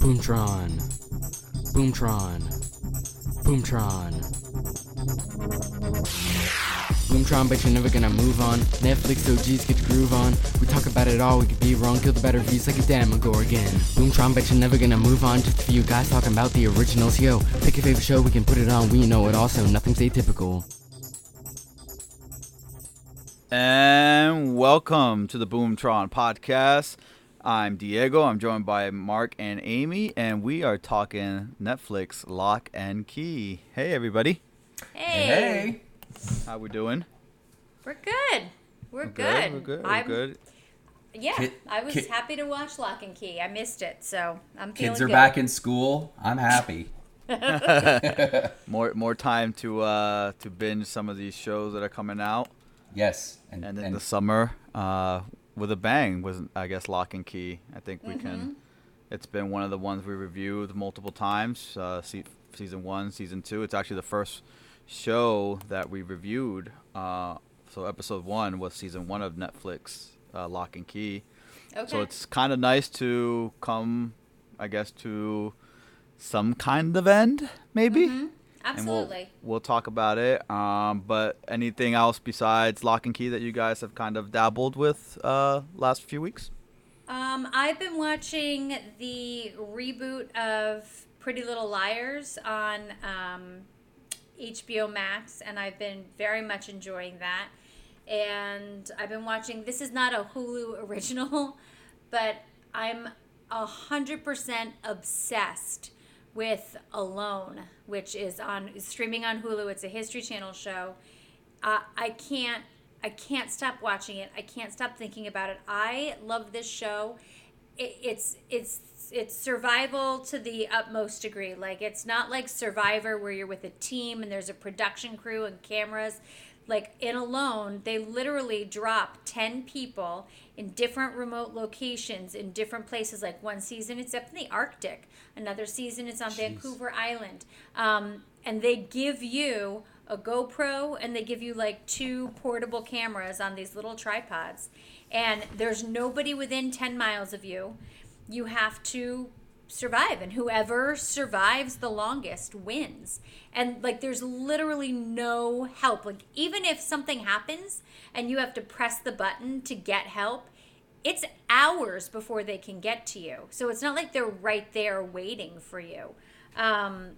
Boomtron. Boomtron. Boomtron. Boomtron, but you're never gonna move on. Netflix OGs get the groove on. We talk about it all, we could be wrong, kill the better views like a damn Demogorgon. Boomtron, but you're never gonna move on. Just a few guys talking about the originals. Yo, pick your favorite show, we can put it on. We know it also, nothing's atypical. And welcome to the Boomtron podcast. I'm Diego. I'm joined by Mark and Amy, and we are talking Netflix Locke and Key. Hey, everybody. Hey, How we doing? we're good. We're, We're good. We're good. I'm, We're good. Yeah, Kid- I was kid- happy to watch Locke and Key. I missed it, so I'm feeling Kids are good. back in school. I'm happy. More more time to uh to binge some of these shows that are coming out, Yes, and, and then and the summer uh with a bang was I guess Locke and Key. I think we Mm-hmm. can. It's been one of the ones we reviewed multiple times. Uh, se- season one, season two. It's actually the first show that we reviewed. Uh, so episode one was season one of Netflix uh, Locke and Key. Okay. So it's kind of nice to come, I guess, to some kind of end, maybe. Mm-hmm. And we'll, Absolutely. we'll talk about it. Um, but anything else besides Locke and Key that you guys have kind of dabbled with uh, last few weeks? Um, I've been watching the reboot of Pretty Little Liars on um, HBO Max, and I've been very much enjoying that. And I've been watching. This is not a Hulu original, but I'm a hundred percent obsessed with Alone, which is on streaming on Hulu. It's a History Channel show. Uh, I can't I can't stop watching it. I can't stop thinking about it. I love this show. It, it's it's it's survival to the utmost degree. Like it's not like Survivor where you're with a team and there's a production crew and cameras. Like in Alone, they literally drop 10 people in different remote locations in different places. Like one season it's up in the Arctic, another season it's on Vancouver Island. Um, and they give you a GoPro and they give you like two portable cameras on these little tripods. And there's nobody within 10 miles of you. You have to survive and whoever survives the longest wins. And like there's literally no help. Like even if something happens and you have to press the button to get help, it's hours before they can get to you. So it's not like they're right there waiting for you. Um,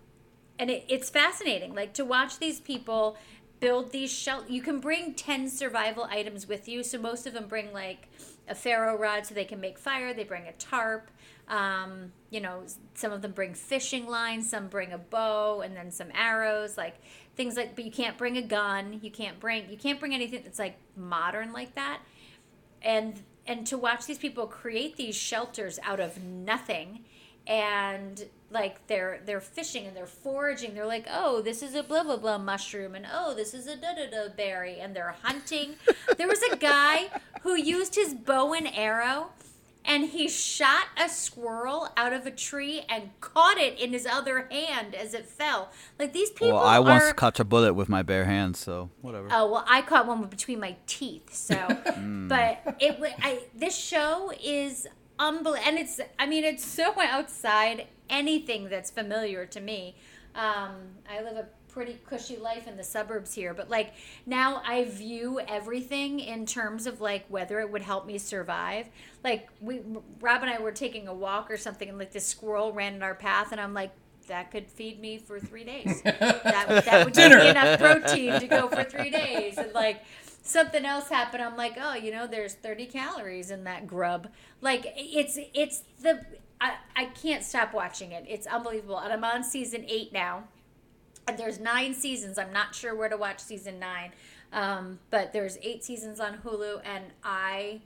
and it, it's fascinating like to watch these people build these shell you can bring 10 survival items with you so most of them bring like a ferro rod so they can make fire they bring a tarp um, you know some of them bring fishing lines some bring a bow and then some arrows like things like but you can't bring a gun you can't bring you can't bring anything that's like modern like that. And and to watch these people create these shelters out of nothing and like they're they're fishing and they're foraging they're like oh this is a blah blah blah mushroom and oh this is a da da da berry and they're hunting. There was a guy who used his bow and arrow and he shot a squirrel out of a tree and caught it in his other hand as it fell like these people well, I once caught a bullet with my bare hands, so whatever. Oh well, I caught one between my teeth. So, but it I this show is unbelievable, and it's I mean it's so outside anything that's familiar to me. Um, I live a pretty cushy life in the suburbs here, but like now I view everything in terms of like whether it would help me survive. Like we, Rob and I were taking a walk or something, and like this squirrel ran in our path, and I'm like. That could feed me for three days. that, that would give me enough protein to go for three days. And like something else happened, I'm like, oh, you know, there's 30 calories in that grub. Like it's it's the I, I can't stop watching it. It's unbelievable. And I'm on season eight now. There's nine seasons. I'm not sure where to watch season nine. Um, but there's eight seasons on Hulu and I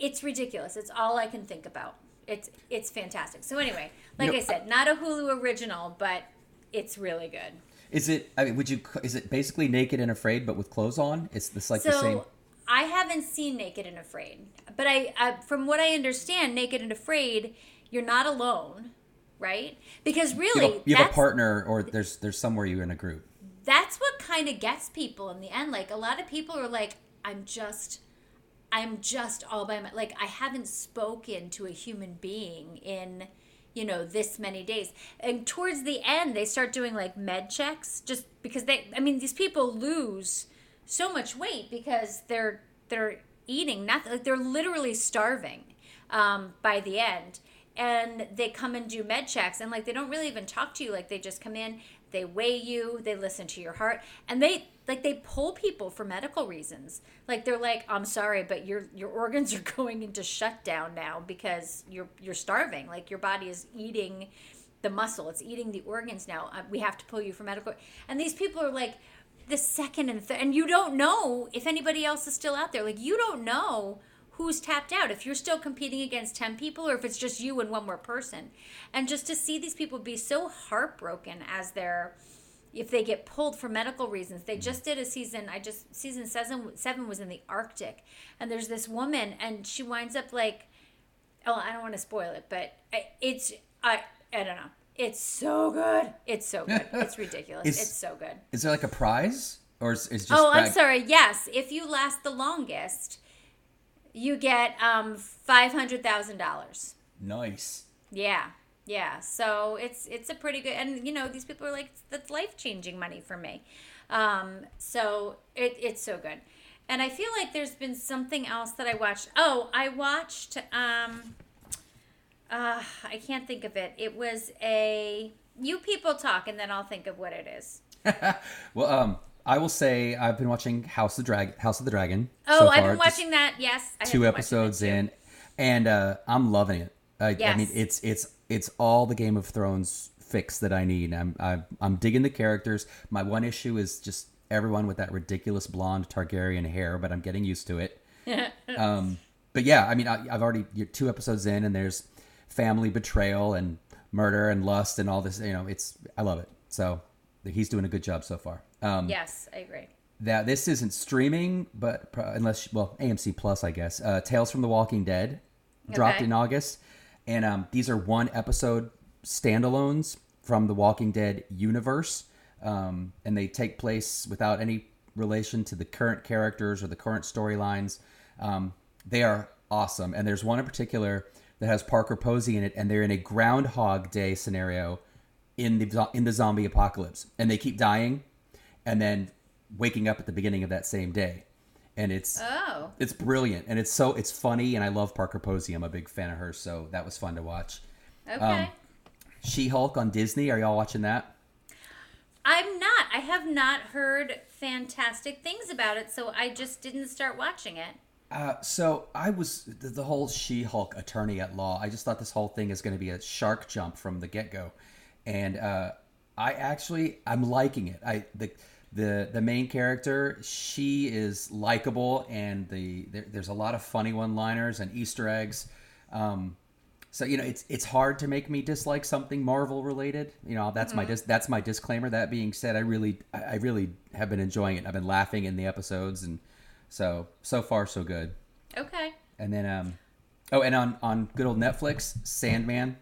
it's ridiculous. It's all I can think about. It's it's fantastic. So anyway, like You- I said, not a Hulu original, but it's really good. Is it? I mean, would you? Is it basically Naked and Afraid but with clothes on? It's this like so the same. I haven't seen Naked and Afraid, but I, I from what I understand, Naked and Afraid, you're not alone, right? Because You really, have, a, you have a partner, or there's there's somewhere you're in a group. that's what kind of gets people in the end. Like a lot of people are like, I'm just, I'm just all by my like I haven't spoken to a human being in you know, this many days. And towards the end, they start doing like med checks just because they, I mean, these people lose so much weight because they're, they're eating nothing. Like they're literally starving um, by the end. And they come and do med checks and like they don't really even talk to you. Like they just come in, they weigh you, they listen to your heart, and they like they pull people for medical reasons. Like they're like, "I'm sorry, but your your organs are going into shutdown now because you're you're starving. Like your body is eating the muscle, it's eating the organs now. Uh, we have to pull you for medical." And these people are like the second and third, and you don't know if anybody else is still out there. Like you don't know who's tapped out if you're still competing against 10 people or if it's just you and one more person. And just to see these people be so heartbroken as they're if they get pulled for medical reasons. They just did a season i just season seven seven was in the arctic. And there's this woman and she winds up like oh i don't want to spoil it but uh, it's i i don't know. It's so good. It's so good. It's ridiculous. Is- it's so good. Is there like a prize, or is, is just? Oh, I'm sorry. Yes, if you last the longest, you get um five hundred thousand dollars. Nice. Yeah, yeah. So it's it's a pretty good, and you know these people are like that's life changing money for me. Um, so it it's so good, and I feel like there's been something else that I watched. Oh, I watched. Um, uh, I can't think of it. It was a you people talk, and then I'll think of what it is. Well, um, I will say I've been watching House of Drag House of the Dragon. Oh, so I've been just watching that. Yes, I two episodes in, and uh, I'm loving it. I, I mean, it's it's it's all the Game of Thrones fix that I need. I'm I'm, I'm digging the characters. My one issue is just everyone with that ridiculous blonde Targaryen hair, but I'm getting used to it. um, but yeah, I mean, I, I've already you're two episodes in, and there's family betrayal and murder and lust and all this. You know, it's I love it. So he's doing a good job so far. Um, Yes, I agree. that this isn't streaming, but unless well AMC Plus, I guess. Uh, Tales from the Walking Dead dropped Okay. in August, and um, these are one episode standalones from the Walking Dead universe, um, and they take place without any relation to the current characters or the current storylines. Um, they are awesome, and there's one in particular that has Parker Posey in it, and they're in a Groundhog Day scenario in the in the zombie apocalypse, and they keep dying, and then waking up at the beginning of that same day, and it's Oh, it's brilliant and it's so it's funny and I love Parker Posey. I'm a big fan of hers, so that was fun to watch. okay. Um, She Hulk on Disney. Are y'all watching that? I'm not. I have not heard fantastic things about it, so I just didn't start watching it. Uh, so I was the, the whole She Hulk attorney at law. I just thought this whole thing is going to be a shark jump from the get go, and uh, I actually I'm liking it. I the the the main character she is likable and the there, there's a lot of funny one liners and Easter eggs. Um, so you know it's it's hard to make me dislike something Marvel related. You know that's my dis- that's my disclaimer. That being said, I really I really have been enjoying it. I've been laughing in the episodes and so so far so good. Okay. And then um oh and on on good old Netflix, Sandman.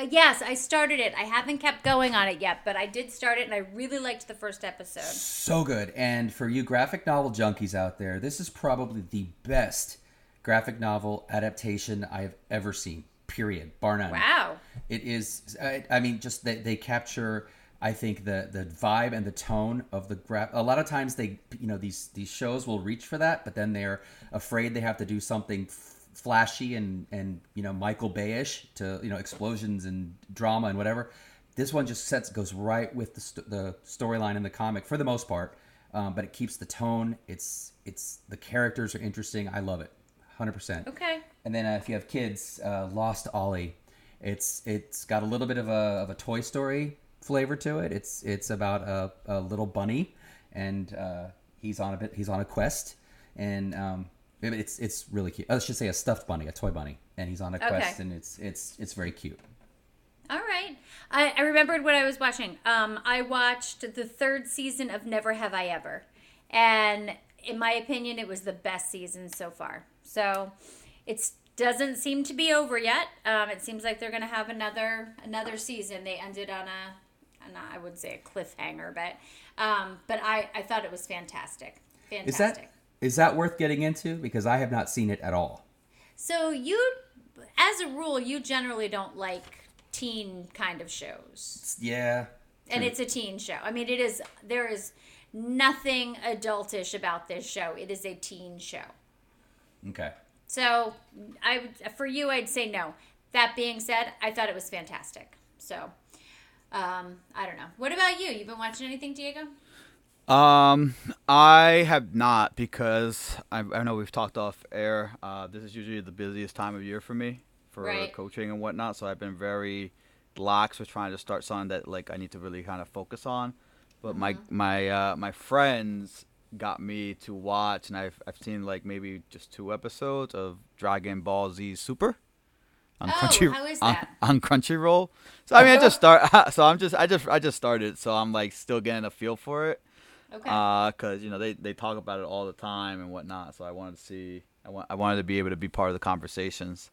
Uh, yes, I started it. I haven't kept going on it yet, but I did start it, and I really liked the first episode. So good. And for you graphic novel junkies out there, this is probably the best graphic novel adaptation I've ever seen. Period. Bar none. Wow. It is. I, I mean, just they, they capture. I think the the vibe and the tone of the graph. A lot of times they, you know, these these shows will reach for that, but then they're afraid they have to do something flashy and and you know Michael Bayish to you know explosions and drama and whatever. This one just sets goes right with the st- the storyline in the comic for the most part, um, but it keeps the tone. It's it's the characters are interesting. I love it, hundred percent. Okay. And then uh, if you have kids, uh, Lost Ollie, it's it's got a little bit of a of a Toy Story flavor to it. It's it's about a, a little bunny, and uh, he's on a bit he's on a quest, and um, it's it's really cute. I should say a stuffed bunny, a toy bunny, and he's on a quest, and it's it's it's very cute. All right. I, I remembered what I was watching. Um, I watched the third season of Never Have I Ever. And in my opinion, it was the best season so far. So it doesn't seem to be over yet. Um, it seems like they're going to have another another season. They ended on a, on a I would say a cliffhanger, but um, but I, I thought it was fantastic. Fantastic. Is that is that worth getting into? Because I have not seen it at all. So you, as a rule, you generally don't like teen kind of shows. Yeah. And it's a teen show. I mean, it is there is nothing adultish about this show. It is a teen show. okay. So, I would- for you I'd say no. That being said, I thought it was fantastic. So, um, I don't know. What about you? You've been watching anything, Diego? Um, I have not because I, I know we've talked off air. Uh, this is usually the busiest time of year for me for Right. coaching and whatnot. So I've been very lax with trying to start something that like I need to really kind of focus on. But my my uh, my friends got me to watch, and I've I've seen like maybe just two episodes of Dragon Ball Z Super. On Oh, Crunchy, how is on- on Crunchyroll. So I mean, I just start. So I'm just, I just, I just started. So I'm like still getting a feel for it. Okay. Uh, cause you know they, they talk about it all the time and whatnot. So I wanted to see, I want, I wanted to be able to be part of the conversations.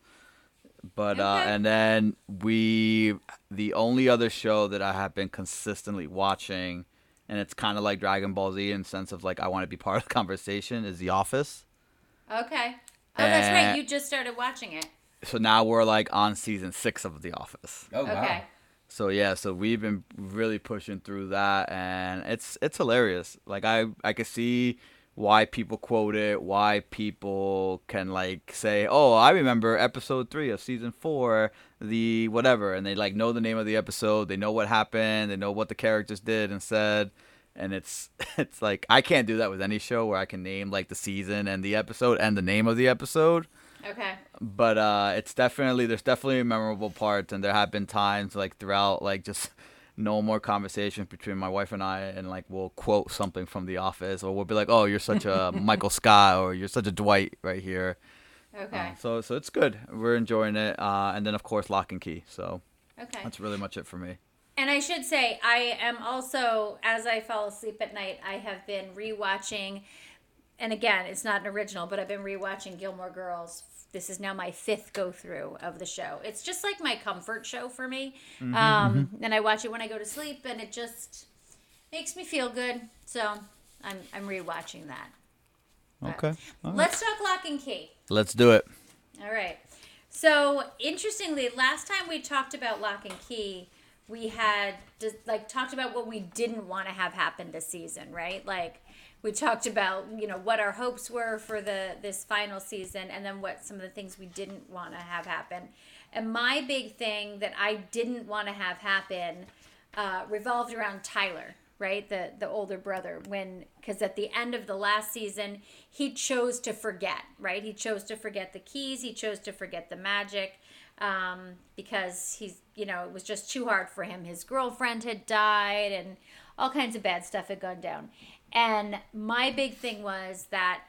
But uh, and then we, the only other show that I have been consistently watching, and it's kind of like Dragon Ball Z in sense of like I want to be part of the conversation is The Office. okay. Oh, that's right. uh, You just started watching it. So now we're like on season six of The Office. Oh wow. So yeah, so we've been really pushing through that, and it's it's hilarious. Like I I can see why people quote it, why people can like say, "Oh, I remember episode three of season four, the whatever," and they like know the name of the episode, they know what happened, they know what the characters did and said, and it's it's like I can't do that with any show where I can name like the season and the episode and the name of the episode Okay. but uh it's definitely there's definitely memorable parts and there have been times like throughout like just no more conversations between my wife and I and like we'll quote something from the office or we'll be like oh you're such a Michael Scott or you're such a Dwight right here Okay. Uh, so so it's good we're enjoying it uh and then of course Locke and Key so okay. that's really much it for me And I should say, I am also, as I fall asleep at night, I have been rewatching, and again, it's not an original, but I've been rewatching Gilmore Girls. This is now my fifth go through of the show. It's just like my comfort show for me. um, And I watch it when I go to sleep, and it just makes me feel good. So I'm, I'm rewatching that. okay All right. Let's talk Locke and Key. let's do it All right. So interestingly, last time we talked about Locke and Key, we had just like talked about what we didn't want to have happen this season, right? Like we talked about you know what our hopes were for the this final season, and then what some of the things we didn't want to have happen. And my big thing that I didn't want to have happen uh, revolved around Tyler, right? The the older brother. When because at the end of the last season, he chose to forget, right? He chose to forget the keys. He chose to forget the magic um, because he's you know it was just too hard for him. His girlfriend had died, and all kinds of bad stuff had gone down. And my big thing was that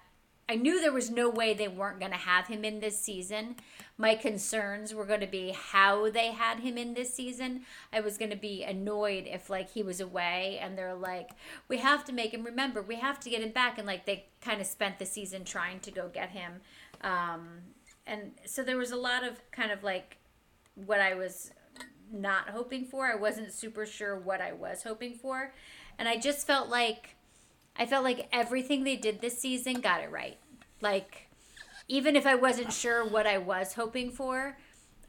I knew there was no way they weren't going to have him in this season. My concerns were going to be how they had him in this season. I was going to be annoyed if like he was away and they're like, "We have to make him remember. We have to get him back." And like they kind of spent the season trying to go get him. Um, and so there was a lot of kind of like what I was not hoping for. I wasn't super sure what I was hoping for. And I just felt like I felt like everything they did this season got it right. Like, even if I wasn't sure what I was hoping for,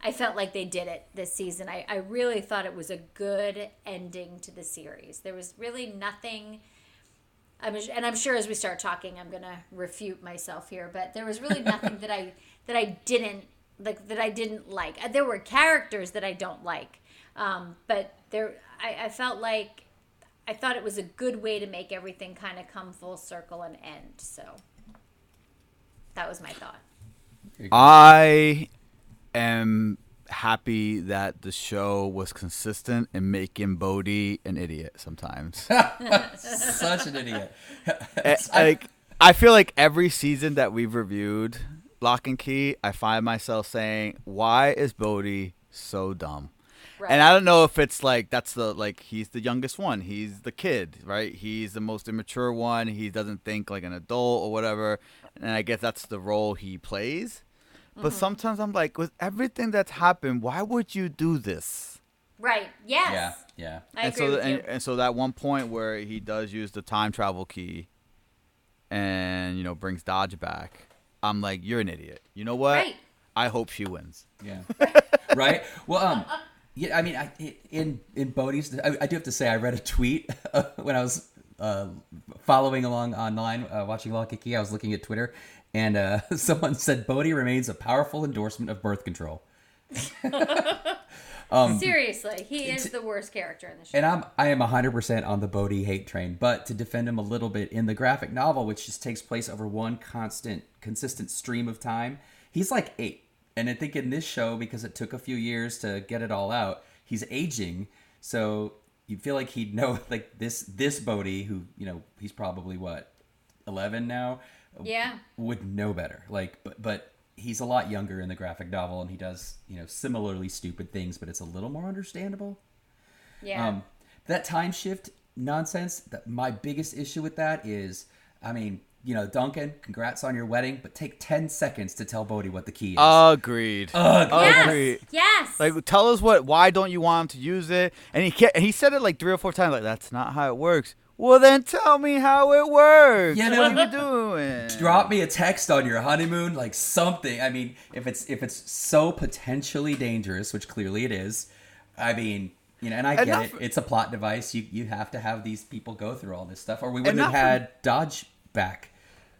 I felt like they did it this season. I, I really thought it was a good ending to the series. There was really nothing. I'm, and I'm sure as we start talking, I'm gonna refute myself here. But there was really nothing that I that I didn't like that I didn't like. There were characters that I don't like, um, but there I, I felt like I thought it was a good way to make everything kind of come full circle and end. So that was my thought. I am happy that the show was consistent in making Bode an idiot sometimes. Such an idiot. Eh, like I feel like every season that we've reviewed Lock and Key, I find myself saying, "Why is Bode so dumb?" Right. And I don't know if it's like that's the like he's the youngest one, he's the kid, right? He's the most immature one. He doesn't think like an adult or whatever, and I guess that's the role he plays. But sometimes I'm like, with everything that's happened, why would you do this? Right. Yes. Yeah, yeah. I and agree so with and, you. and so that one point where he does use the time travel key and you know brings dodge back i'm like you're an idiot you know what Right. i hope she wins Yeah. right? Well, um, Yeah, I mean, I, in in Bode's, I, I do have to say, I read a tweet when I was uh, following along online, uh, watching Locke and Key. I was looking at Twitter, and uh, someone said Bode remains a powerful endorsement of birth control. Seriously, he is the worst character in the show. And I'm I am 100% on the Bode hate train, but to defend him a little bit in the graphic novel which just takes place over one constant consistent stream of time, he's like 8. And I think in this show because it took a few years to get it all out, he's aging, so you feel like he'd know like this this Bode who, you know, he's probably what 11 now yeah. would know better. Like but but he's a lot younger in the graphic novel and he does, you know, similarly stupid things, but it's a little more understandable. Yeah. Um, that time shift nonsense. That my biggest issue with that is, I mean, you know, Duncan, congrats on your wedding, but take ten seconds to tell Bode what the key is. Agreed. yes. Agreed. Yes. Like, tell us what. Why don't you want him to use it? And he can't, he said it like three or four times. Like, that's not how it works. Well, then tell me how it works. You what are you doing? Drop me a text on your honeymoon, like something. I mean, if it's if it's so potentially dangerous, which clearly it is, I mean, you know, and I And get it. for- It's a plot device. You you have to have these people go through all this stuff, or we wouldn't have not for- had Dodge back.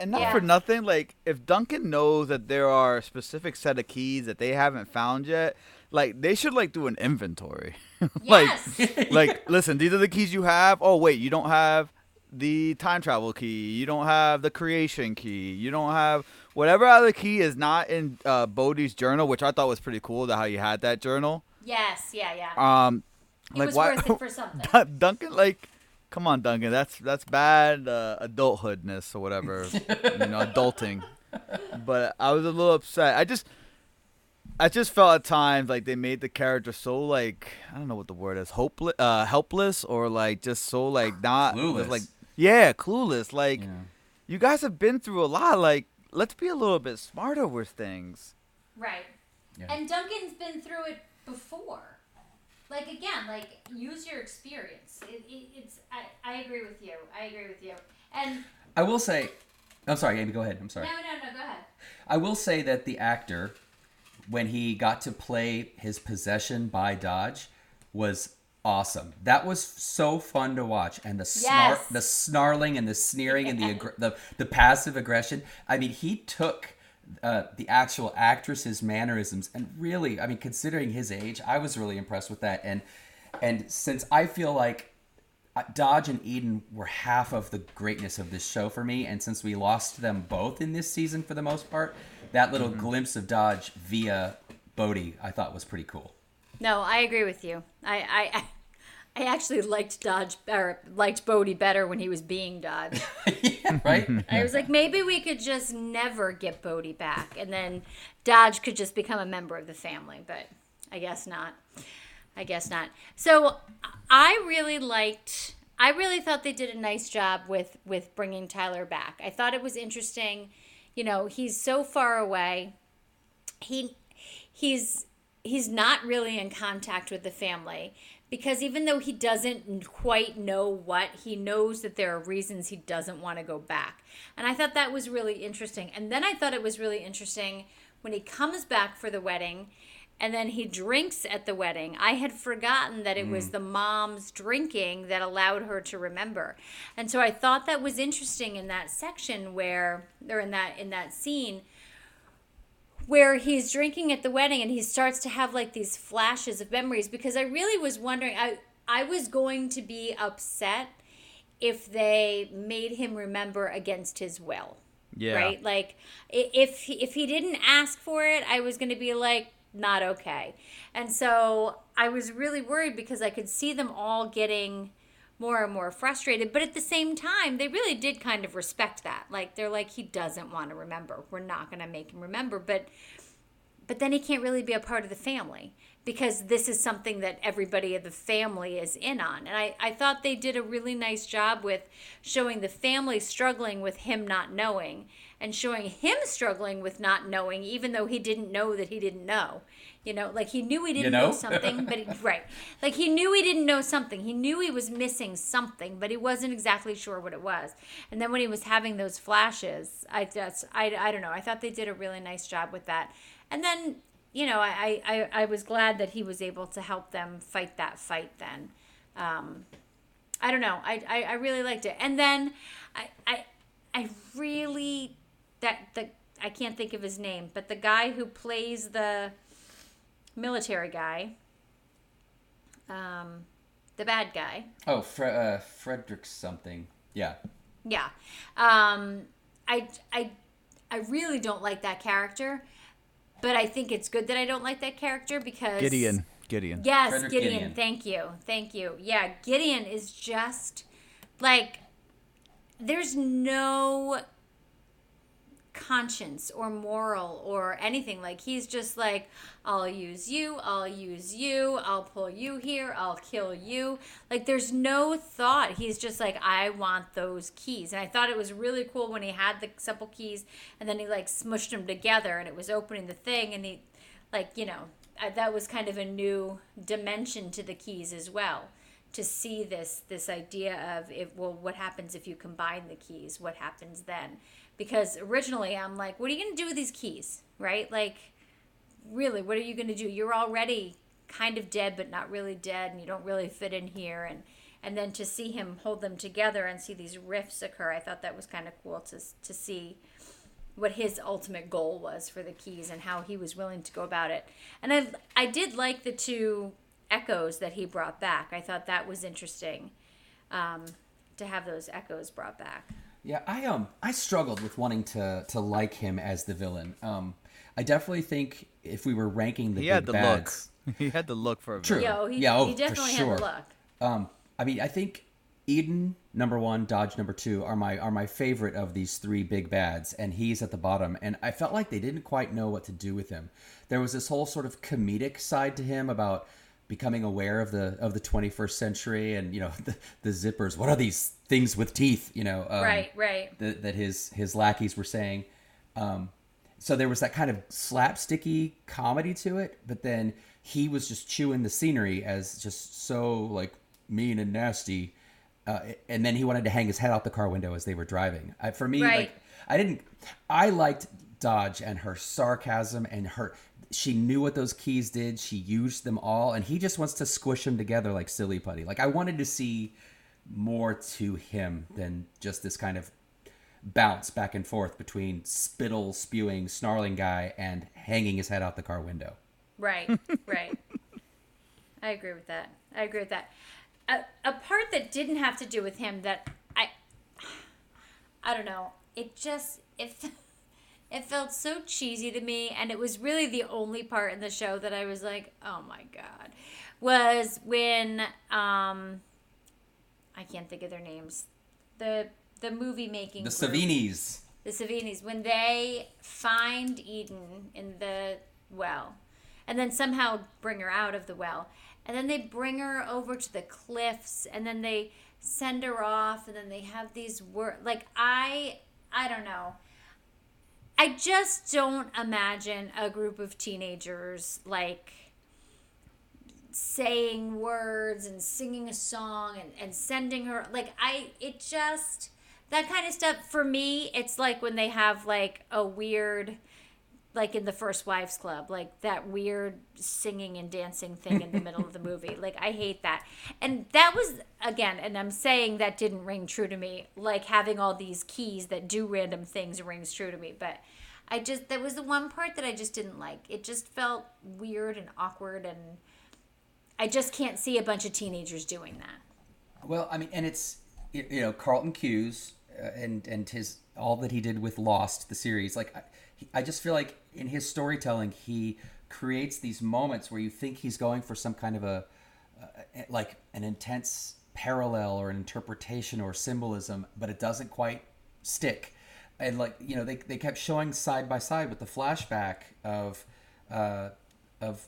And not Yeah. for nothing, like if Duncan knows that there are a specific set of keys that they haven't found yet, like they should like do an inventory. like like listen, these are the keys you have. Oh wait, you don't have the time travel key. You don't have the creation key. You don't have whatever other key is not in uh, Bode's journal, which I thought was pretty cool that how you had that journal. yes. Yeah. Yeah. Um, it like was why worth it for something. Duncan like come on Duncan that's that's bad uh, adulthoodness or whatever you know adulting but I was a little upset I just I just felt at times like they made the character so like I don't know what the word is hopeless uh helpless or like just so like not Clueless. like yeah clueless like Yeah. you guys have been through a lot like let's be a little bit smarter with things Right. Yeah. And Duncan's been through it before. Like again, like use your experience. It, it, it's I, I agree with you. I agree with you. And I will say, I'm sorry, Amy. Go ahead. I'm sorry. no, no, no. Go ahead. I will say that the actor, when he got to play his possession by Dodge, was awesome. That was so fun to watch, and the snar- Yes. the snarling and the sneering and the, aggr- the the passive aggression. I mean, he took. Uh, the actual actress's mannerisms and really i mean considering his age i was really impressed with that and and since i feel like uh, Dodge and Eden were half of the greatness of this show for me, and since we lost them both in this season for the most part, that little glimpse of Dodge via Bode I thought was pretty cool. No, I agree with you. I I, I, I actually liked Dodge or liked Bode better when he was being Dodge. yeah, right? I was like, maybe we could just never get Bode back, and then Dodge could just become a member of the family. But I guess not. I guess not. So I really liked. I really thought they did a nice job with with bringing Tyler back. I thought it was interesting. You know, he's so far away. He he's he's not really in contact with the family because even though he doesn't quite know what he knows that there are reasons he doesn't want to go back. And i thought that was really interesting. And then i thought it was really interesting when he comes back for the wedding and then he drinks at the wedding. I had forgotten that it was mm. the mom's drinking that allowed her to remember. And so i thought that was interesting in that section where or in that in that scene where he's drinking at the wedding and he starts to have like these flashes of memories because I really was wondering I I was going to be upset if they made him remember against his will. Yeah. Right? Like if he, if he didn't ask for it, I was going to be like not okay. And so I was really worried because I could see them all getting more and more frustrated. But at the same time, they really did kind of respect that. Like they're like, he doesn't want to remember. We're not going to make him remember. But but then he can't really be a part of the family because this is something that everybody of the family is in on. And I, I thought they did a really nice job with showing the family struggling with him not knowing and showing him struggling with not knowing, even though he didn't know that he didn't know. You know, like he knew he didn't know? know? something, but he, right, like he knew he didn't know something. He knew he was missing something, but he wasn't exactly sure what it was. And then when he was having those flashes, I just, I, I don't know. I thought they did a really nice job with that. And then you know, I, I, I was glad that he was able to help them fight that fight then. Um, I don't know. I, I, I really liked it. And then I, I, I really, that, the, I can't think of his name, but the guy who plays the military guy, um, the bad guy. Oh, Fre- uh, Frederick something. Yeah. Yeah. Um, I, I, I really don't like that character, but I think it's good that I don't like that character because Gideon. Gideon. Yes, Frederick Gideon. Gideon. Thank you. Thank you. Yeah, Gideon is just like there's no conscience or moral or anything. Like he's just like, I'll use you, I'll use you, I'll pull you here, I'll kill you. Like there's no thought. He's just like, I want those keys. And I thought it was really cool when he had the simple keys and then he like smushed them together and it was opening the thing and he like, you know, that was kind of a new dimension to the keys as well to see this this idea of if well what happens if you combine the keys what happens then because originally i'm like what are you going to do with these keys right like really what are you going to do you're already kind of dead but not really dead and you don't really fit in here and and then to see him hold them together and see these rifts occur i thought that was kind of cool to to see what his ultimate goal was for the keys and how he was willing to go about it. And I I did like the two echoes that he brought back. I thought that was interesting um, to have those echoes brought back. Yeah, I um I struggled with wanting to to like him as the villain. Um, I definitely think if we were ranking the He big had the bads, look. He had the look for a True. villain. Yo, he, Yeah, oh, he for definitely sure. had the look. Um, I mean, I think Eden number one, Dodge number two are my are my favorite of these three big bads, and he's at the bottom. And I felt like they didn't quite know what to do with him. There was this whole sort of comedic side to him about becoming aware of the of the 21st century, and you know the, the zippers. What are these things with teeth? You know, um, right, right. that, that his his lackeys were saying. Um, so there was that kind of slapsticky comedy to it, but then he was just chewing the scenery as just so like mean and nasty. Uh, and then he wanted to hang his head out the car window as they were driving. I, for me, Right. like I didn't, I liked Dodge and her sarcasm and her. She knew what those keys did. She used them all, and he just wants to squish them together like silly putty. Like I wanted to see more to him than just this kind of bounce back and forth between spittle spewing snarling guy and hanging his head out the car window. Right, right. I agree with that. I agree with that. A, a part that didn't have to do with him that I, I don't know. It just it, it felt so cheesy to me, and it was really the only part in the show that I was like, oh my god, was when um, I can't think of their names. The the movie making The group Savinis. the Savinis when they find Eden in the well, and then somehow bring her out of the well, and then they bring her over to the cliffs, and then they send her off, and then they have these word like I I don't know. I just don't imagine a group of teenagers like saying words and singing a song and, and sending her like I it just that kind of stuff for me it's like when they have like a weird like in the first wives club like that weird singing and dancing thing in the middle of the movie. Like i hate that. And that was again and i'm saying that didn't ring true to me. Like having all these keys that do random things rings true to me. But i just that was the one part that i just didn't like. It just felt weird and awkward and i just can't see a bunch of teenagers doing that. Well, I mean, and it's you know Carlton Cuse uh, and and his all that he did with Lost, the series. Like, I, he- I just feel like in his storytelling, he creates these moments where you think he's going for some kind of a uh, like an intense parallel or an interpretation or symbolism, but it doesn't quite stick. And like you know, they they kept showing side by side with the flashback of uh, of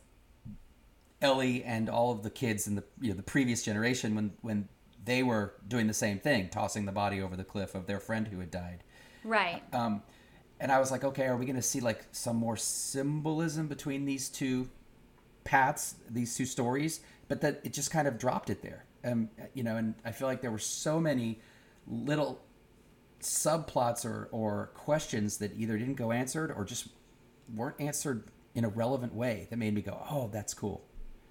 Ellie and all of the kids in the you know the previous generation when when they were doing the same thing, tossing the body over the cliff of their friend who had died. right Um, and I was like, okay, are we going to see like some more symbolism between these two paths, these two stories? But that it just kind of dropped it there. Um, you know, and I feel like there were so many little subplots or or questions that either didn't go answered or just weren't answered in a relevant way that made me go, "Oh, that's cool."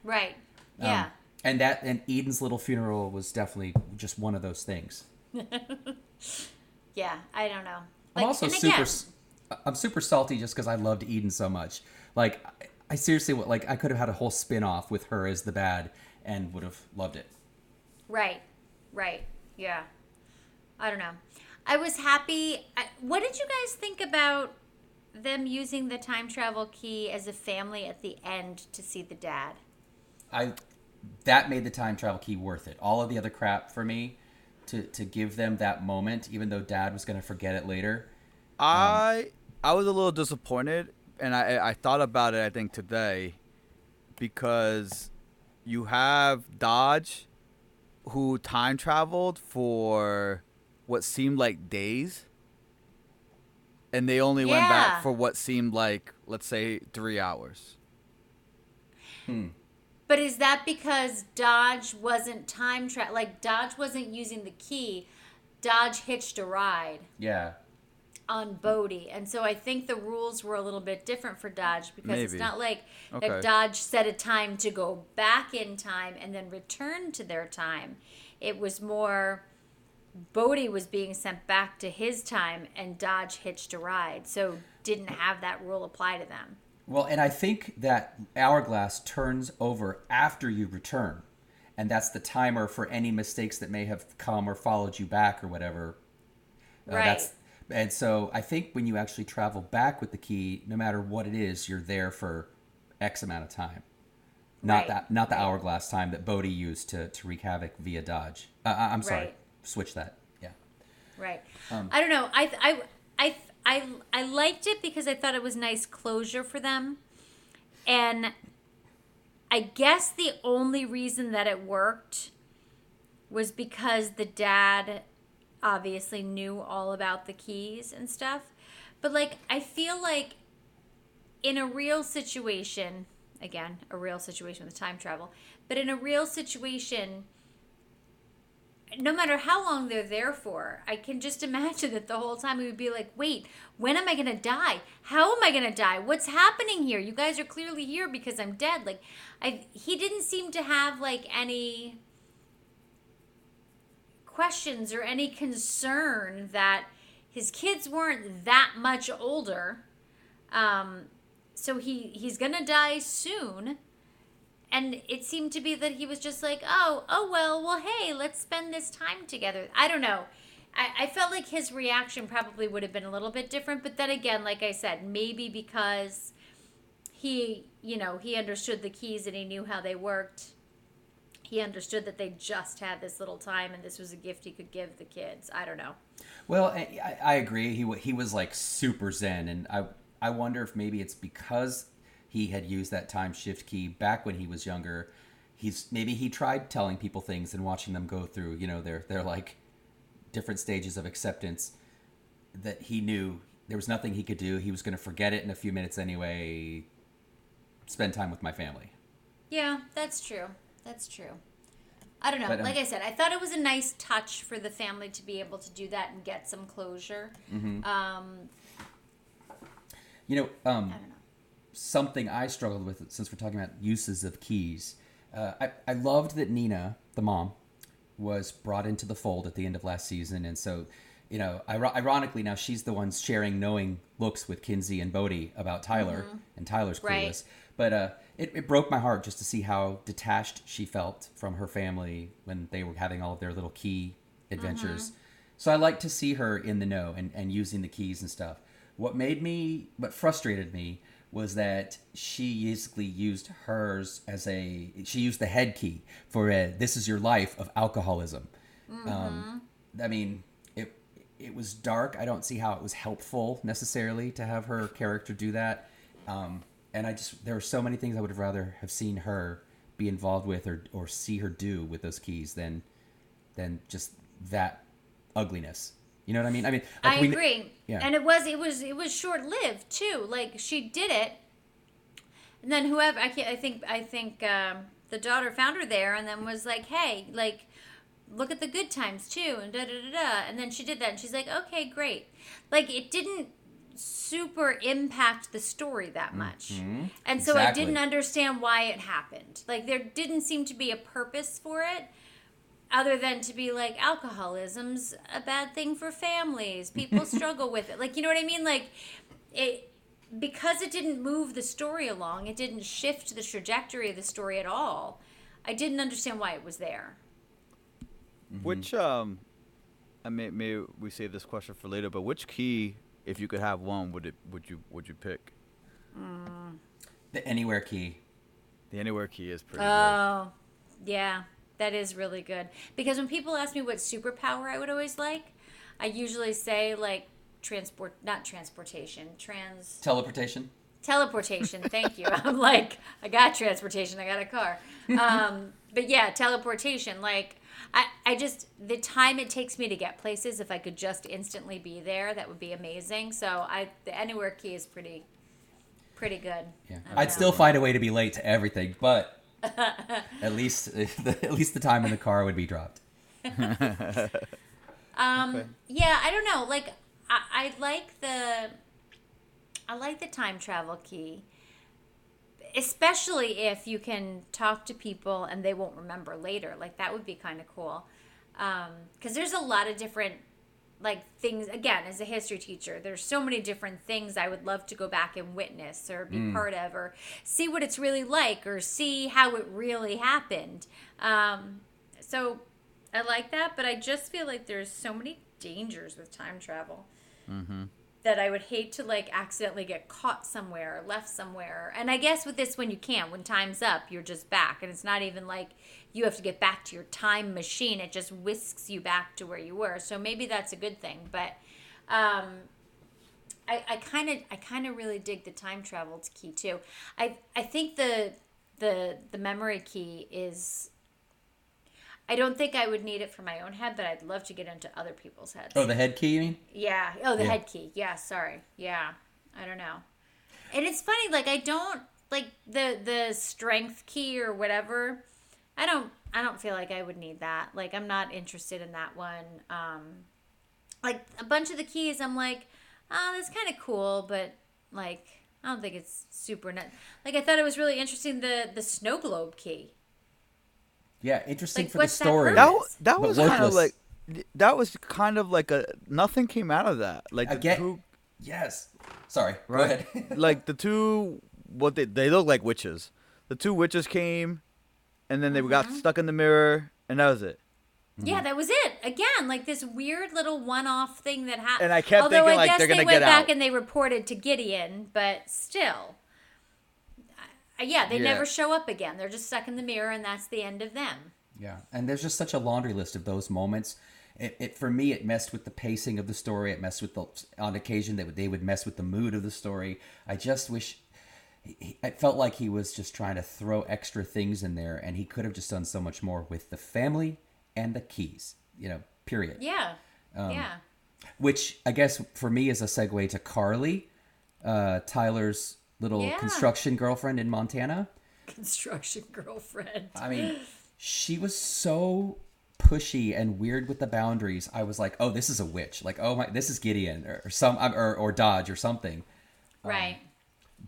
Right. Um, Yeah. and that and Eden's little funeral was definitely just one of those things. yeah. I don't know. I'm also super. again- I'm super salty just because I loved Eden so much. Like, I- I seriously like I could have had a whole spin off with her as the bad and would have loved it. Right. Right. Yeah. I don't know. I was happy. I, what did you guys think about them using the time travel key as a family at the end to see the dad? I that made the time travel key worth it. All of the other crap for me to to give them that moment, even though Dad was going to forget it later. Um, I I was a little disappointed, and I I thought about it. I think today, because you have Dodge, who time traveled for what seemed like days, and they only went back for what seemed like let's say three hours. Hmm. But is that because Dodge wasn't time tra like Dodge wasn't using the key? Dodge hitched a ride Yeah. On Bode, and so I think the rules were a little bit different for Dodge because it's not like Okay. if Dodge set a time to go back in time and then return to their time. It was more Bode was being sent back to his time, and Dodge hitched a ride, so didn't have that rule apply to them. Well, and I think that hourglass turns over after you return, and that's the timer for any mistakes that may have come or followed you back or whatever. Uh, Right. And so I think when you actually travel back with the key, no matter what it is, you're there for X amount of time. Not Right. that, not the hourglass time that Bode used to, to wreak havoc via Dodge. Uh, I'm sorry, Right. switch that. Yeah. Right. Um, I don't know. I, I, I, I, I liked it because I thought it was nice closure for them. And I guess the only reason that it worked was because the dad obviously knew all about the keys and stuff. But like, I feel like in a real situation, again, a real situation with time travel, but in a real situation, no matter how long they're there for, I can just imagine that the whole time we would be like, wait, when am I going to die? How am I going to die? What's happening here? You guys are clearly here because I'm dead. Like, I, he didn't seem to have like any questions or any concern that his kids weren't that much older. Um, so he, he's to die soon and it seemed to be that he was just like, oh, oh well, well, hey, let's spend this time together. I don't know. I, I felt like his reaction probably would have been a little bit different, but then again, like I said, maybe because he, you know, he understood the keys and he knew how they worked. He understood that they just had this little time and this was a gift he could give the kids. I don't know. Well, I, I- agree. He he was like super zen, and I I wonder if maybe it's because he had used that time shift key back when he was younger. He's maybe he tried telling people things and watching them go through, you know, their their like different stages of acceptance. That he knew there was nothing he could do. He was going to forget it in a few minutes anyway. Spend time with my family. Yeah, that's true. That's true. I don't know. But, um, like I said, I thought it was a nice touch for the family to be able to do that and get some closure. Mm-hmm. Um, You know, um, I don't know. something I struggled with since we're talking about uses of keys. Uh, I, I loved that Nina, the mom, was brought into the fold at the end of last season. And so, you know, iro- ironically, now she's the one sharing knowing looks with Kinsey and Bode about Tyler, and Tyler's clueless. Right. But uh, it, it broke my heart just to see how detached she felt from her family when they were having all of their little key adventures. So I like to see her in the know and, and using the keys and stuff. What made me, what frustrated me, was that she basically used hers as a, she used the head key for a, this is your life of alcoholism. Um, I mean, it, it was dark. I don't see how it was helpful necessarily to have her character do that. Um, and I just, there are so many things I would have rather have seen her be involved with or, or see her do with those keys than, than just that ugliness. You know what I mean? I mean, like I we- agree. yeah. And it was it was it was short lived too. Like she did it, and then whoever I can't, I think I think um, the daughter found her there, and then was like, hey, like. Look at the good times too, and da da da da. And then she did that, and she's like, "Okay, great." Like it didn't super impact the story that much. And so Exactly. I didn't understand why it happened. Like there didn't seem to be a purpose for it other than to be like alcoholism's a bad thing for families. People struggle with it. Like you know what I mean? Like it because it didn't move the story along, it didn't shift the trajectory of the story at all. I didn't understand why it was there. Which um, I may may we save this question for later, but which key, if you could have one, would it would you would you pick? The anywhere key. The anywhere key is pretty Oh, yeah, that is really good. Because when people ask me what superpower I would always like, I usually say like transport, not transportation, trans Teleportation. teleportation. Thank you. I'm like, I got transportation. I got a car. Um, but yeah, teleportation. Like, I, I just the time it takes me to get places. If I could just instantly be there, that would be amazing. So I, the anywhere key is pretty, pretty good. Yeah. I don't I'd know. still find a way to be late to everything, but at least at least the time in the car would be dropped. Um, yeah, I don't know. Like, I, I like the, I like the time travel key, especially if you can talk to people and they won't remember later. Like that would be kind of cool. Um, because there's a lot of different, like things. Again, as a history teacher, there's so many different things I would love to go back and witness or be mm. part of or see what it's really like or see how it really happened. Um, so I like that, but I just feel like there's so many dangers with time travel mm-hmm. That I would hate to like accidentally get caught somewhere or left somewhere. And I guess with this one you can't. When time's up, you're just back, and it's not even like you have to get back to your time machine. It just whisks you back to where you were. So maybe that's a good thing. But um, I kind of I kind of really dig the time travel key too. I I think the the the memory key is. I don't think I would need it for my own head, but I'd love to get into other people's heads. Oh, the head key, you mean? Yeah. Oh, the Yeah. head key. Yeah. Sorry. Yeah. I don't know. And it's funny. Like I don't like the the strength key or whatever. I don't. I don't feel like I would need that. Like I'm not interested in that one. Um, like a bunch of the keys, I'm like, oh, that's kind of cool, but like I don't think it's super net. Like I thought it was really interesting the the snow globe key. Yeah, interesting Like, for the what's that story. That purpose? wa- that was kind of like that was kind of like a nothing came out of that. Like the Again- two, Yes. Sorry. Go right? ahead. like the two, what they they look like witches. The two witches came, and then they Mm-hmm. got stuck in the mirror, and that was it. Yeah, that was it. Again, like this weird little one-off thing that happened. And I kept Although thinking, I like, guess they're gonna went get back out. and they reported to Gideon, but still, I- yeah, they Yeah. never show up again. They're just stuck in the mirror, and that's the end of them. Yeah, and there's just such a laundry list of those moments. It, it for me, it messed with the pacing of the story. It messed with the on occasion that they would mess with the mood of the story. I just wish. he- It felt like he was just trying to throw extra things in there, and he could have just done so much more with the family and the keys. You know, period. Yeah, Um, yeah, Which I guess for me is a segue to Carly, uh, Tyler's little Yeah. construction girlfriend in Montana. construction girlfriend. I mean, she was so pushy and weird with the boundaries. I was like, oh, this is a witch. Like, oh my, this is Gideon or, or some or, or Dodge or something. right.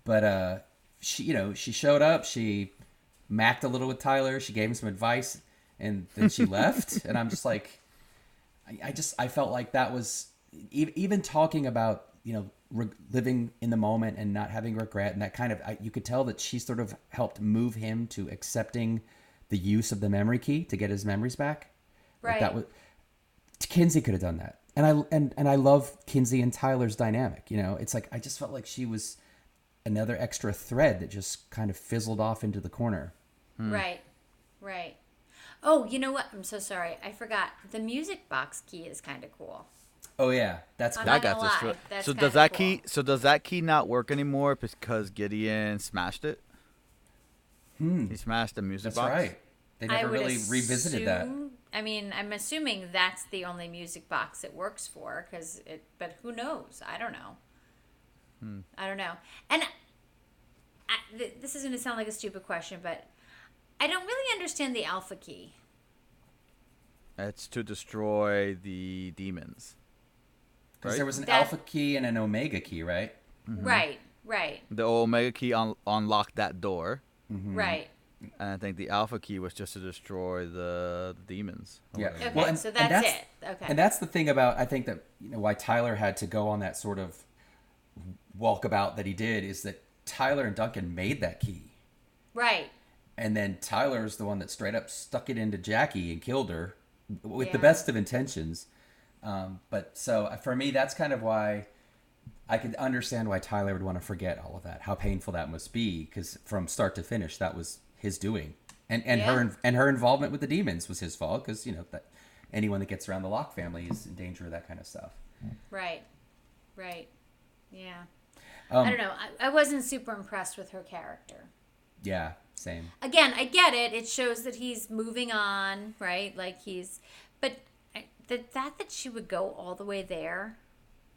But uh, she, you know, she showed up. She macked a little with Tyler. She gave him some advice, and then she left. And I'm just like, I, I just I felt like that was e- even talking about you know re- living in the moment and not having regret and that kind of I, you could tell that she sort of helped move him to accepting the use of the memory key to get his memories back. Like, Right. that was Kinsey could have done that. And I and and I love Kinsey and Tyler's dynamic. You know, it's like I just felt like she was another extra thread that just kind of fizzled off into the corner. Hmm. Right, right. Oh, you know what? I'm so sorry. I forgot. The music box key is kind of cool. Oh yeah, that's I'm cool. not That got this. lie, that's So does that cool. key? So does that key not work anymore because Gideon smashed it? He smashed the music That's box. right. They never would really revisited that. I mean, I'm assuming that's the only music box it works for, because it. But who knows? I don't know. Hmm. I don't know. And I, th- this is going to sound like a stupid question, but I don't really understand the alpha key. It's to destroy the demons. Because right? there was an That- alpha key and an omega key, right? Right, right, the Omega key un- unlocked that door, Mm-hmm. right. and I think the Alpha key was just to destroy the, the demons. Yeah. whatever. Okay, Well, and- so that's, that's- it. Okay. And that's the thing about I think that you know why Tyler had to go on that sort of walkabout that he did is that Tyler and Duncan made that key. right. And then Tyler's the one that straight up stuck it into Jackie and killed her with the best of intentions. Um, but so uh, for me, that's kind of why I could understand why Tyler would want to forget all of that, how painful that must be, because from start to finish, that was his doing, and and Yeah. her and her involvement with the demons was his fault, because you know that anyone that gets around the Locke family is in danger of that kind of stuff. Right. Right. Yeah. Um, I don't know. I, I wasn't super impressed with her character. Yeah, same. Again, I get it. It shows that he's moving on, right? Like he's, but the that that she would go all the way there,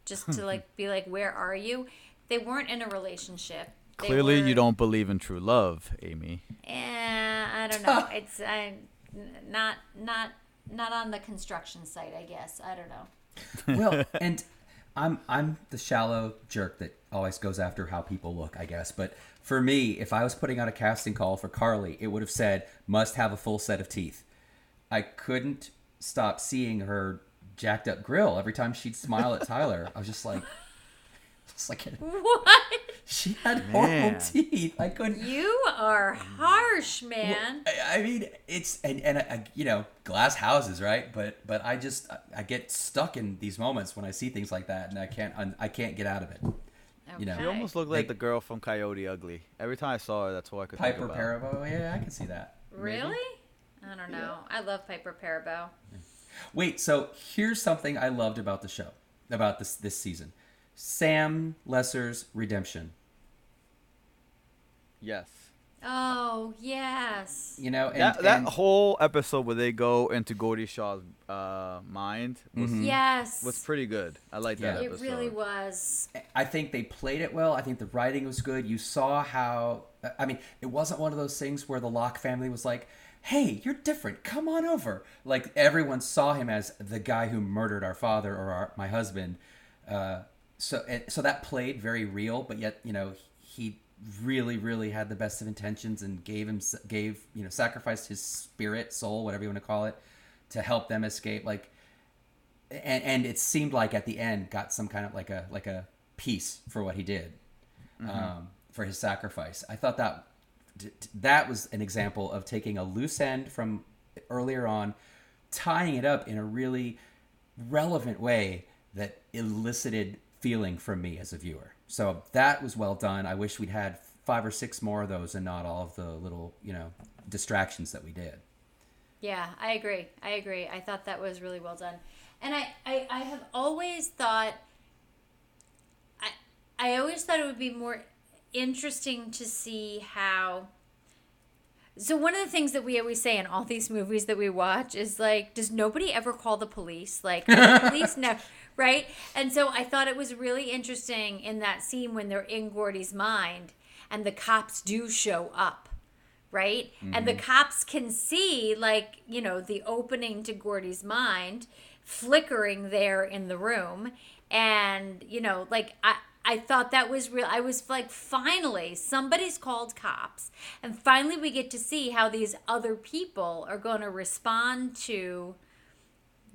just to like be like, where are you? They weren't in a relationship. They Clearly, were- you don't believe in true love, Amy. Yeah, I don't know. it's I, not not not on the construction site. I guess I don't know. well, and I'm I'm the shallow jerk that always goes after how people look, I guess. But for me, if I was putting out a casting call for Carly, it would have said must have a full set of teeth. I couldn't stop seeing her jacked up grill every time she'd smile at Tyler. I was just like, it's like What? she had horrible Man. teeth. I couldn't. You are harsh, man. I, I mean, it's and and uh, you know, glass houses, right? But but I just I, I get stuck in these moments when I see things like that, and I can't I can't get out of it. you know. She almost looked like Like- the girl from Coyote Ugly. Every time I saw her, that's all I could Piper think about. Perabo, yeah, I can see that. Maybe. Really? I don't know. I love Piper Perabo. Wait, so here's something I loved about the show, about this this season. Sam Lesser's redemption. Yes. Oh yes. You know, and, that that and- whole episode where they go into Gordy Shaw's uh, mind was, Yes. was pretty good. I like that Mm-hmm. It episode. really was. I think they played it well. I think the writing was good. You saw how I mean, it wasn't one of those things where the Locke family was like, "Hey, you're different. Come on over." Like everyone saw him as the guy who murdered our father or our, my husband. Uh, so and, so that played very real, but yet you know he really really had the best of intentions and gave him gave you know sacrificed his spirit, soul, whatever you want to call it, to help them escape. Like and and it seemed like at the end got some kind of like a like a peace for what he did um, for his sacrifice i thought that that was an example of taking a loose end from earlier on tying it up in a really relevant way that elicited feeling from me as a viewer so that was well done i wish we'd had five or six more of those and not all of the little you know distractions that we did Yeah, I agree. I agree. I thought that was really well done. And I, I, I have always thought I I always thought it would be more interesting to see how so one of the things that we always say in all these movies that we watch is like, does nobody ever call the police? Like, the police never, right? And so I thought it was really interesting in that scene when they're in Gordy's mind and the cops do show up, right? And the mm-hmm. cops can see, like, you know, the opening to Gordy's mind flickering there in the room. And, you know, like, I, I thought that was real. I was like, finally, somebody's called cops. And finally, we get to see how these other people are going to respond to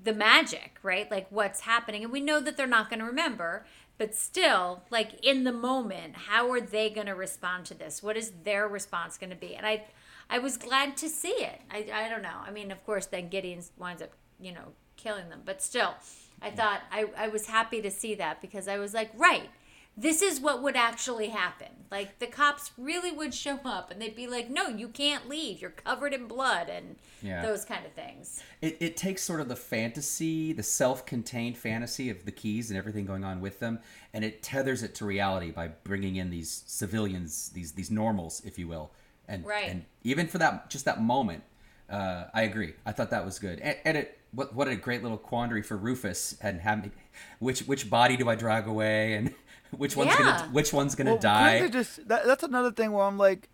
the magic, right? Like what's happening. And we know that they're not going to remember, but still, like in the moment, how are they going to respond to this? What is their response going to be? And I, I was glad to see it. I, I don't know. I mean, of course, then Gideon winds up, you know, killing them, but still, I thought I, I was happy to see that because I was like, right, this is what would actually happen. Like the cops really would show up and they'd be like, no, you can't leave. You're covered in blood and Yeah. those kind of things. it, it takes sort of the fantasy, the self-contained fantasy of the keys and everything going on with them, and it tethers it to reality by bringing in these civilians, these these normals, if you will, and Right. and even for that just that moment, uh, I agree. I thought that was good, and, and it what what a great little quandary for Rufus and having which which body do I drag away and which one's Yeah. gonna which one's gonna Well, die. just that, that's another thing where I'm like,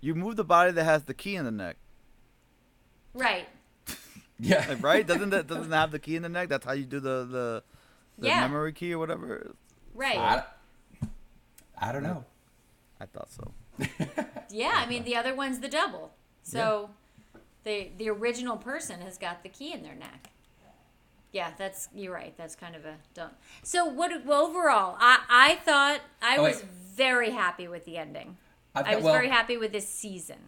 you move the body that has the key in the neck, Right. yeah, like, right? doesn't that doesn't it have the key in the neck? That's how you do the the The Yeah. memory key or whatever. right. I, I don't know. I thought so. Yeah, I mean the other one's the double. So the the original person has got the key in their neck. Yeah, that's you're right. That's kind of a dumb. So what? Well, overall, I I thought I Oh, wait. was very happy with the ending. I've I was well, very happy with this season.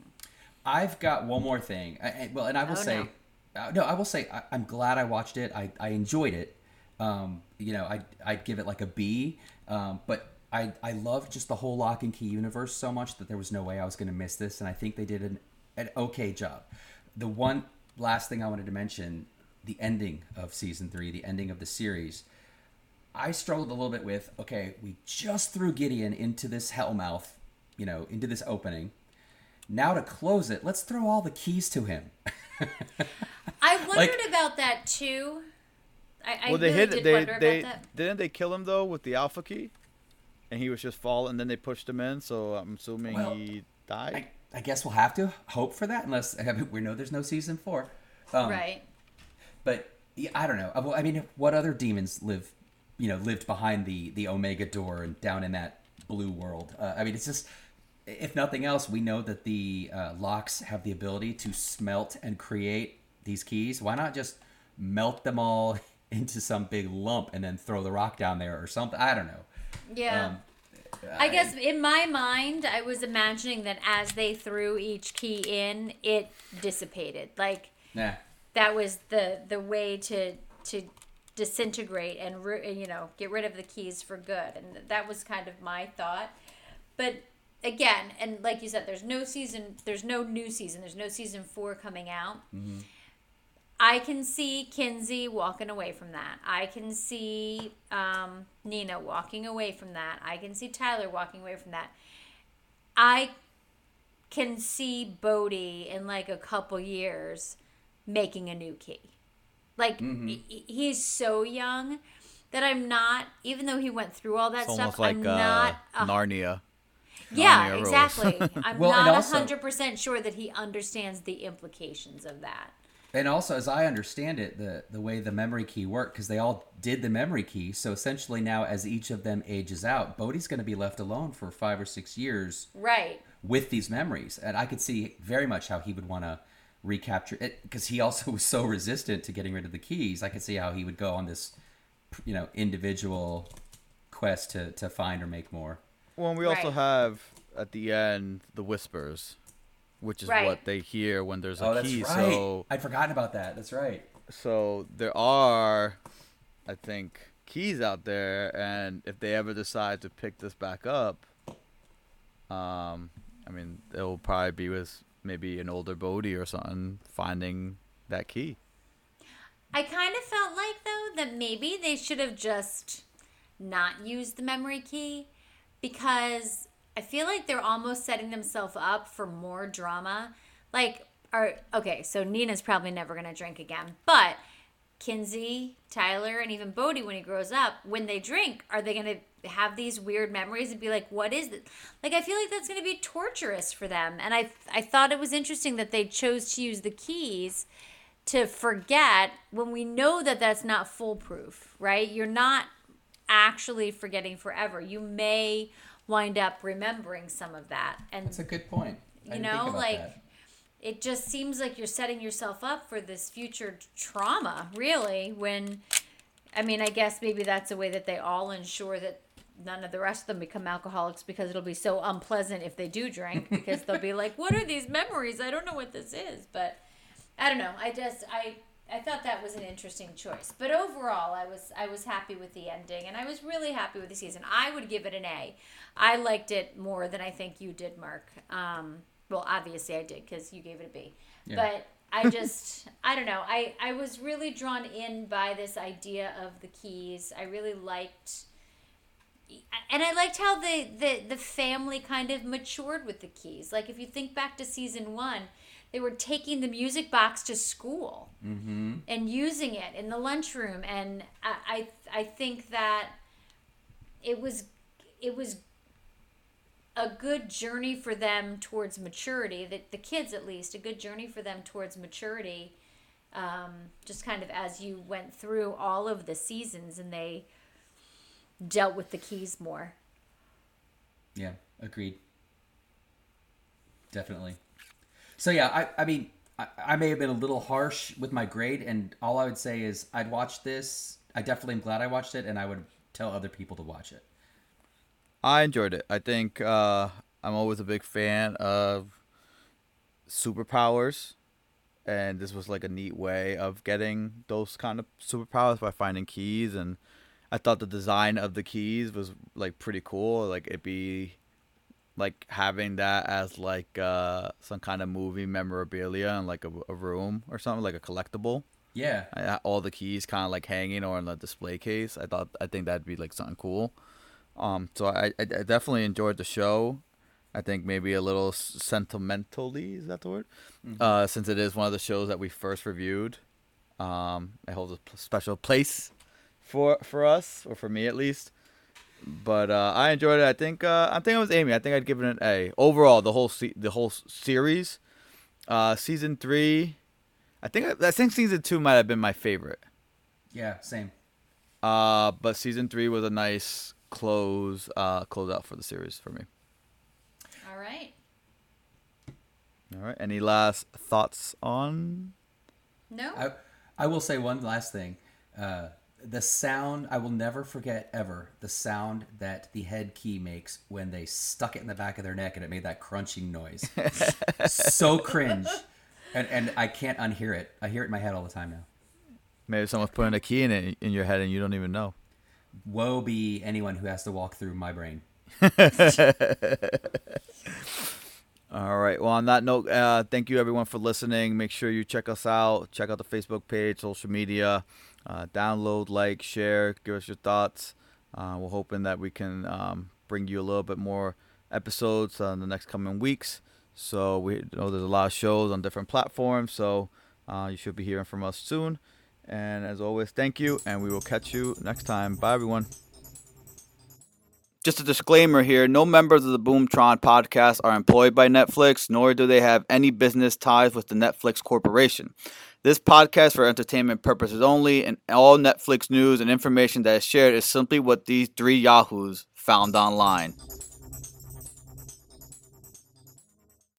I've got one more thing. I, I- well, and I will Oh, say, uh, no, I will say, I, I'm glad I watched it. I, I enjoyed it. Um, you know, I I'd give it like a B. Um, but I I love just the whole Locke and Key universe so much that there was no way I was going to miss this, and I think they did an an okay job. The one last thing I wanted to mention, the ending of season three, the ending of the series. I struggled a little bit with okay, we just threw Gideon into this hellmouth, you know, into this opening. Now to close it, let's throw all the keys to him. I wondered about that too. I, I well, they really hit did they, wonder they, about that. Didn't they kill him though with the alpha key, and he was just falling. And then they pushed him in. So I'm assuming Well, he died. I, I guess we'll have to hope for that, unless I mean, we know there's no season four. Um, right. But yeah, I don't know. Uh, I mean, what other demons live, you know, lived behind the the Omega door and down in that blue world? Uh, I mean, it's just, if nothing else, we know that the uh, Lockes have the ability to smelt and create these keys. Why not just melt them all into some big lump and then throw the rock down there or something? I don't know. Yeah. Um, I guess in my mind, I was imagining that as they threw each key in, it dissipated. Like Nah. That was the the way to to disintegrate and you know get rid of the keys for good, and that was kind of my thought. But again, and like you said, there's no season, there's no new season, there's no season four coming out. I can see Kinsey walking away from that. I can see um, Nina walking away from that. I can see Tyler walking away from that. I can see Bode in like a couple years making a new key. Like he- he- he's so young that I'm not, even though he went through all that It's stuff, like I'm uh, not. a Narnia. yeah, Narnia exactly. I'm Well, not also- hundred percent sure that he understands the implications of that. And also, as I understand it, the the way the memory key worked, because they all did the memory key, so essentially now, as each of them ages out, Bode's going to be left alone for five or six years Right. with these memories, and I could see very much how he would want to recapture it, because he also was so resistant to getting rid of the keys. I could see how he would go on this, you know, individual quest to to find or make more. Well, and we also have at the end the whispers, which is Right. what they hear when there's a Oh, that's key. right. So I'd forgotten about that. That's right. so there are, I think, keys out there, and if they ever decide to pick this back up, um, I mean, it'll probably be with maybe an older Bode or something finding that key. I kind of felt like though that maybe they should have just not used the memory key because I feel like they're almost setting themselves up for more drama. Like, are okay, so Nina's probably never gonna drink again, but Kinsey, Tyler, and even Bode, when he grows up, when they drink, are they gonna have these weird memories and be like, "What is it?" Like, I feel like that's gonna be torturous for them. And I, I thought it was interesting that they chose to use the keys to forget when we know that that's not foolproof, right? You're not actually forgetting forever. You may wind up remembering some of that, and That's a good point. I you know, like that. It just seems like you're setting yourself up for this future trauma, really. When, I mean, I guess maybe that's a way that they all ensure that none of the rest of them become alcoholics because it'll be so unpleasant if they do drink because they'll be like, "What are these memories? I don't know what this is." But I don't know. I just I I thought that was an interesting choice. But overall, I was I was happy with the ending, and I was really happy with the season. I would give it an A. I liked it more than I think you did, Mark. Um, well, obviously I did because you gave it a B. Yeah. But I just I don't know. I I was really drawn in by this idea of the keys. I really liked. And I liked how the, the, the family kind of matured with the keys. Like, if you think back to season one, they were taking the music box to school Mm-hmm. and using it in the lunchroom and I, I I think that it was it was a good journey for them towards maturity that the kids at least a good journey for them towards maturity um, just kind of as you went through all of the seasons and they dealt with the keys more. Yeah, agreed. Definitely. So yeah, I, I mean, I, I may have been a little harsh with my grade, and all I would say is I'd watch this. I definitely am glad I watched it, and I would tell other people to watch it. I enjoyed it. I think uh, I'm always a big fan of superpowers, and this was like a neat way of getting those kind of superpowers by finding keys. And I thought the design of the keys was like pretty cool. Like it be like having that as like uh, some kind of movie memorabilia in like a, a room or something, like a collectible. Yeah. I, all the keys kind of like hanging or in a display case. I thought I think that'd be like something cool. Um, so I, I, definitely enjoyed the show. I think maybe a little sentimentally is that the word? Mm-hmm. Uh, since it is one of the shows that we first reviewed, um, it holds a special place for for us or for me at least. But uh, I enjoyed it. I think uh, I think it was Amy. I think I'd give it an A overall. The whole se- the whole series, uh, season three. I think I think season two might have been my favorite. Yeah, same. Uh, but season three was a nice close uh close out for the series for me. All right. All right. Any last thoughts on? No. I I will say one last thing. Uh, the sound I will never forget ever the sound that the head key makes when they stuck it in the back of their neck and it made that crunching noise. so cringe, and and I can't unhear it. I hear it in my head all the time now. Maybe someone's putting a key in it in your head and you don't even know. Woe be anyone who has to walk through my brain. All right. Well, on that note, uh, thank you everyone for listening. Make sure you check us out. Check out the Facebook page, social media. Uh, download, like, share, give us your thoughts. Uh, we're hoping that we can um, bring you a little bit more episodes uh, in the next coming weeks. So we know there's a lot of shows on different platforms. So uh, you should be hearing from us soon. And as always, thank you, and we will catch you next time. Bye, everyone. Just a disclaimer here no members of the Boomtron podcast are employed by Netflix, nor do they have any business ties with the Netflix Corporation. This podcast for entertainment purposes only, and all Netflix news and information that is shared is simply what these three Yahoos found online.